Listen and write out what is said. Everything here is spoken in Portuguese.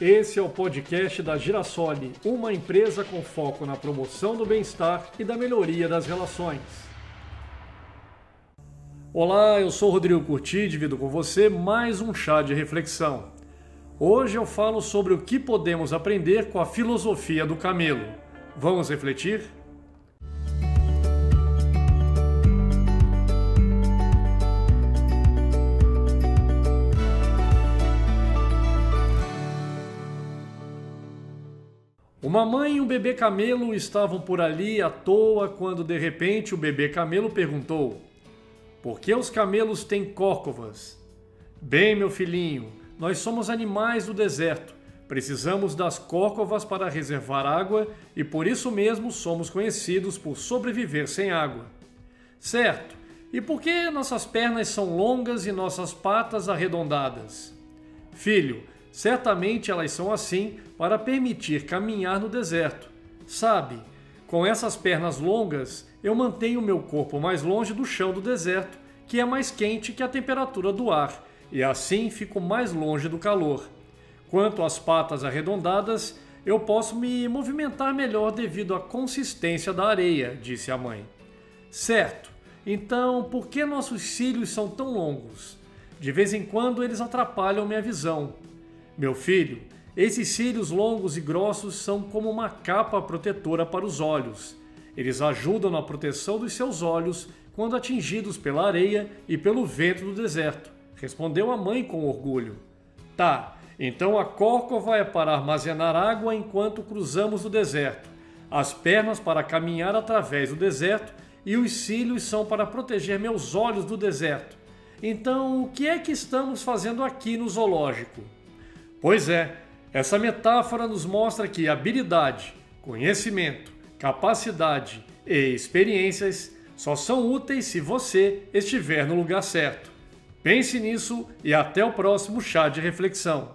Esse é o podcast da Girassoli, uma empresa com foco na promoção do bem-estar e da melhoria das relações. Olá, eu sou Rodrigo Curti e divido com você mais um chá de reflexão. Hoje eu falo sobre o que podemos aprender com a filosofia do camelo. Vamos refletir? Uma mãe e um bebê camelo estavam por ali à toa quando de repente o bebê camelo perguntou: Por que os camelos têm córcovas? Bem, meu filhinho, nós somos animais do deserto. Precisamos das córcovas para reservar água e por isso mesmo somos conhecidos por sobreviver sem água. Certo. E por que nossas pernas são longas e nossas patas arredondadas? Filho, Certamente elas são assim para permitir caminhar no deserto. Sabe, com essas pernas longas, eu mantenho meu corpo mais longe do chão do deserto, que é mais quente que a temperatura do ar, e assim fico mais longe do calor. Quanto às patas arredondadas, eu posso me movimentar melhor devido à consistência da areia, disse a mãe. Certo. Então, por que nossos cílios são tão longos? De vez em quando eles atrapalham minha visão. Meu filho, esses cílios longos e grossos são como uma capa protetora para os olhos. Eles ajudam na proteção dos seus olhos quando atingidos pela areia e pelo vento do deserto, respondeu a mãe com orgulho. Tá, então a córcova é para armazenar água enquanto cruzamos o deserto, as pernas para caminhar através do deserto e os cílios são para proteger meus olhos do deserto. Então, o que é que estamos fazendo aqui no zoológico? Pois é, essa metáfora nos mostra que habilidade, conhecimento, capacidade e experiências só são úteis se você estiver no lugar certo. Pense nisso e até o próximo chá de reflexão.